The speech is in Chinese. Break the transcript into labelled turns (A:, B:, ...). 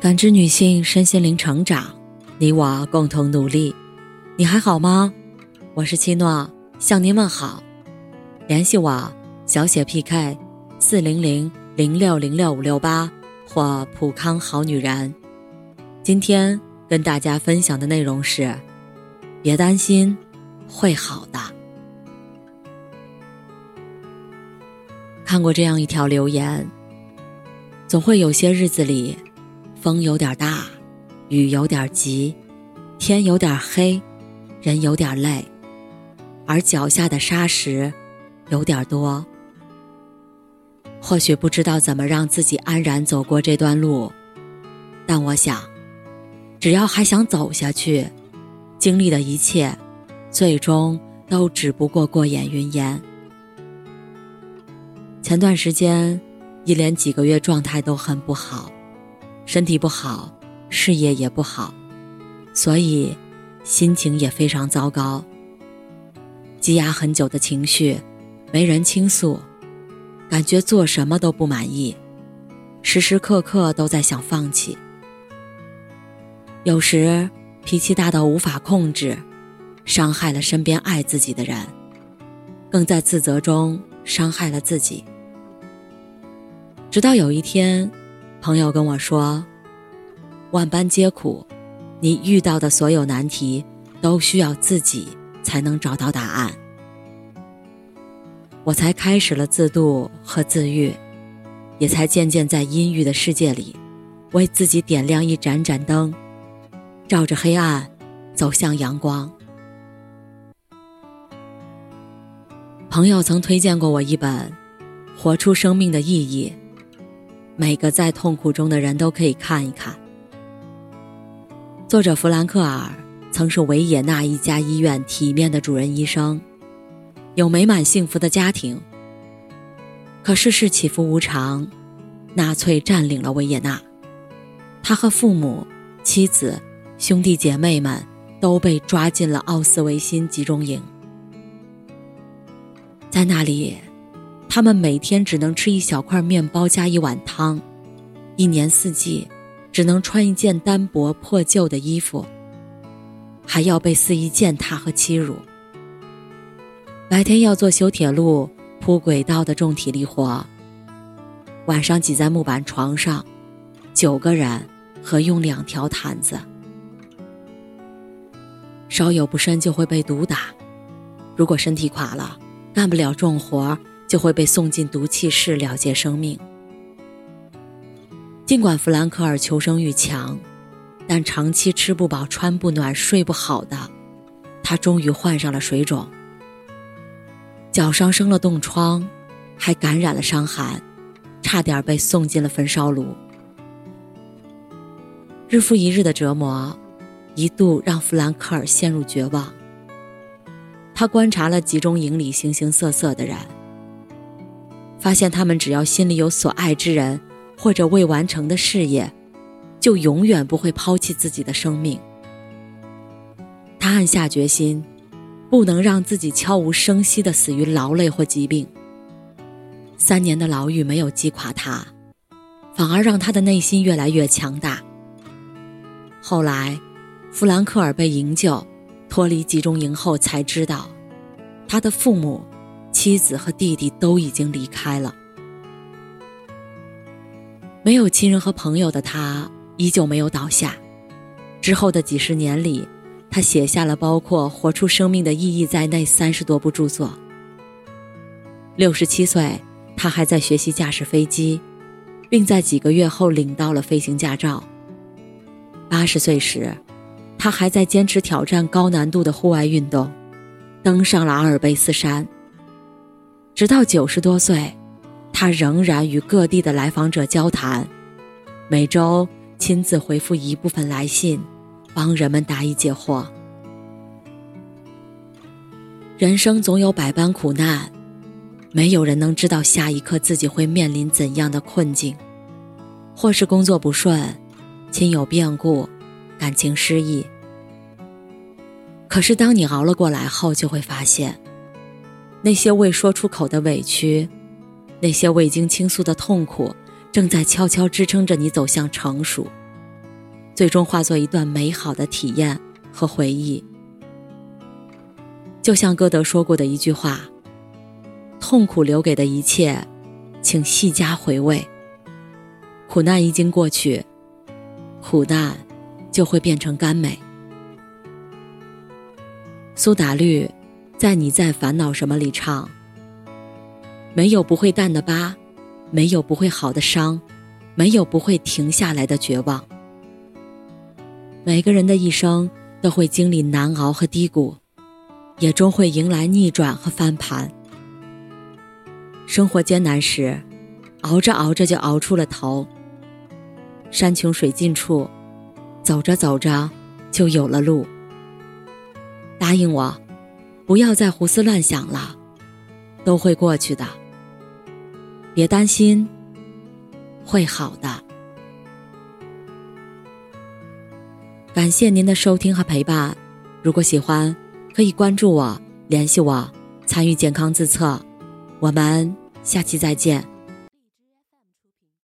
A: 感知女性身心灵成长，你我共同努力。你还好吗？我是七诺，向您问好。联系我小写 PK 四零零零六零六五六八或普康好女人。今天跟大家分享的内容是：别担心，会好的。看过这样一条留言，总会有些日子里。风有点大，雨有点急，天有点黑，人有点累，而脚下的沙石有点多。或许不知道怎么让自己安然走过这段路，但我想，只要还想走下去，经历的一切，最终都只不过过眼云烟。前段时间，一连几个月状态都很不好。身体不好，事业也不好，所以心情也非常糟糕。积压很久的情绪，没人倾诉，感觉做什么都不满意，时时刻刻都在想放弃。有时脾气大到无法控制，伤害了身边爱自己的人，更在自责中伤害了自己。直到有一天。朋友跟我说：“万般皆苦，你遇到的所有难题都需要自己才能找到答案。”我才开始了自渡和自愈，也才渐渐在阴郁的世界里，为自己点亮一盏盏灯，照着黑暗走向阳光。朋友曾推荐过我一本《活出生命的意义》。每个在痛苦中的人都可以看一看。作者弗兰克尔曾是维也纳一家医院体面的主任医生，有美满幸福的家庭。可世事起伏无常，纳粹占领了维也纳，他和父母、妻子、兄弟姐妹们都被抓进了奥斯维辛集中营，在那里。他们每天只能吃一小块面包加一碗汤，一年四季只能穿一件单薄破旧的衣服，还要被肆意践踏和欺辱。白天要做修铁路、铺轨道的重体力活，晚上挤在木板床上，九个人合用两条毯子，稍有不慎就会被毒打。如果身体垮了，干不了重活。就会被送进毒气室了结生命。尽管弗兰克尔求生欲强，但长期吃不饱、穿不暖、睡不好的，他终于患上了水肿，脚上生了冻疮，还感染了伤寒，差点被送进了焚烧炉。日复一日的折磨，一度让弗兰克尔陷入绝望。他观察了集中营里形形色色的人。发现他们只要心里有所爱之人，或者未完成的事业，就永远不会抛弃自己的生命。他暗下决心，不能让自己悄无声息的死于劳累或疾病。三年的牢狱没有击垮他，反而让他的内心越来越强大。后来，弗兰克尔被营救，脱离集中营后，才知道，他的父母。妻子和弟弟都已经离开了，没有亲人和朋友的他依旧没有倒下。之后的几十年里，他写下了包括《活出生命的意义》在内三十多部著作。六十七岁，他还在学习驾驶飞机，并在几个月后领到了飞行驾照。八十岁时，他还在坚持挑战高难度的户外运动，登上了阿尔卑斯山。直到九十多岁，他仍然与各地的来访者交谈，每周亲自回复一部分来信，帮人们答疑解惑。人生总有百般苦难，没有人能知道下一刻自己会面临怎样的困境，或是工作不顺，亲友变故，感情失意。可是当你熬了过来后，就会发现。那些未说出口的委屈，那些未经倾诉的痛苦，正在悄悄支撑着你走向成熟。最终化作一段美好的体验和回忆。就像歌德说过的一句话：“痛苦留给的一切，请细加回味。苦难一经过去，苦难就会变成甘美。”苏打绿在《你在烦恼什么》里唱：“没有不会淡的疤，没有不会好的伤，没有不会停下来的绝望。每个人的一生都会经历难熬和低谷。”也终会迎来逆转和翻盘。生活艰难时，熬着熬着就熬出了头。山穷水尽处，走着走着就有了路。答应我，不要再胡思乱想了，都会过去的。别担心，会好的。感谢您的收听和陪伴，如果喜欢。可以关注我，联系我，参与健康自测。我们下期再见。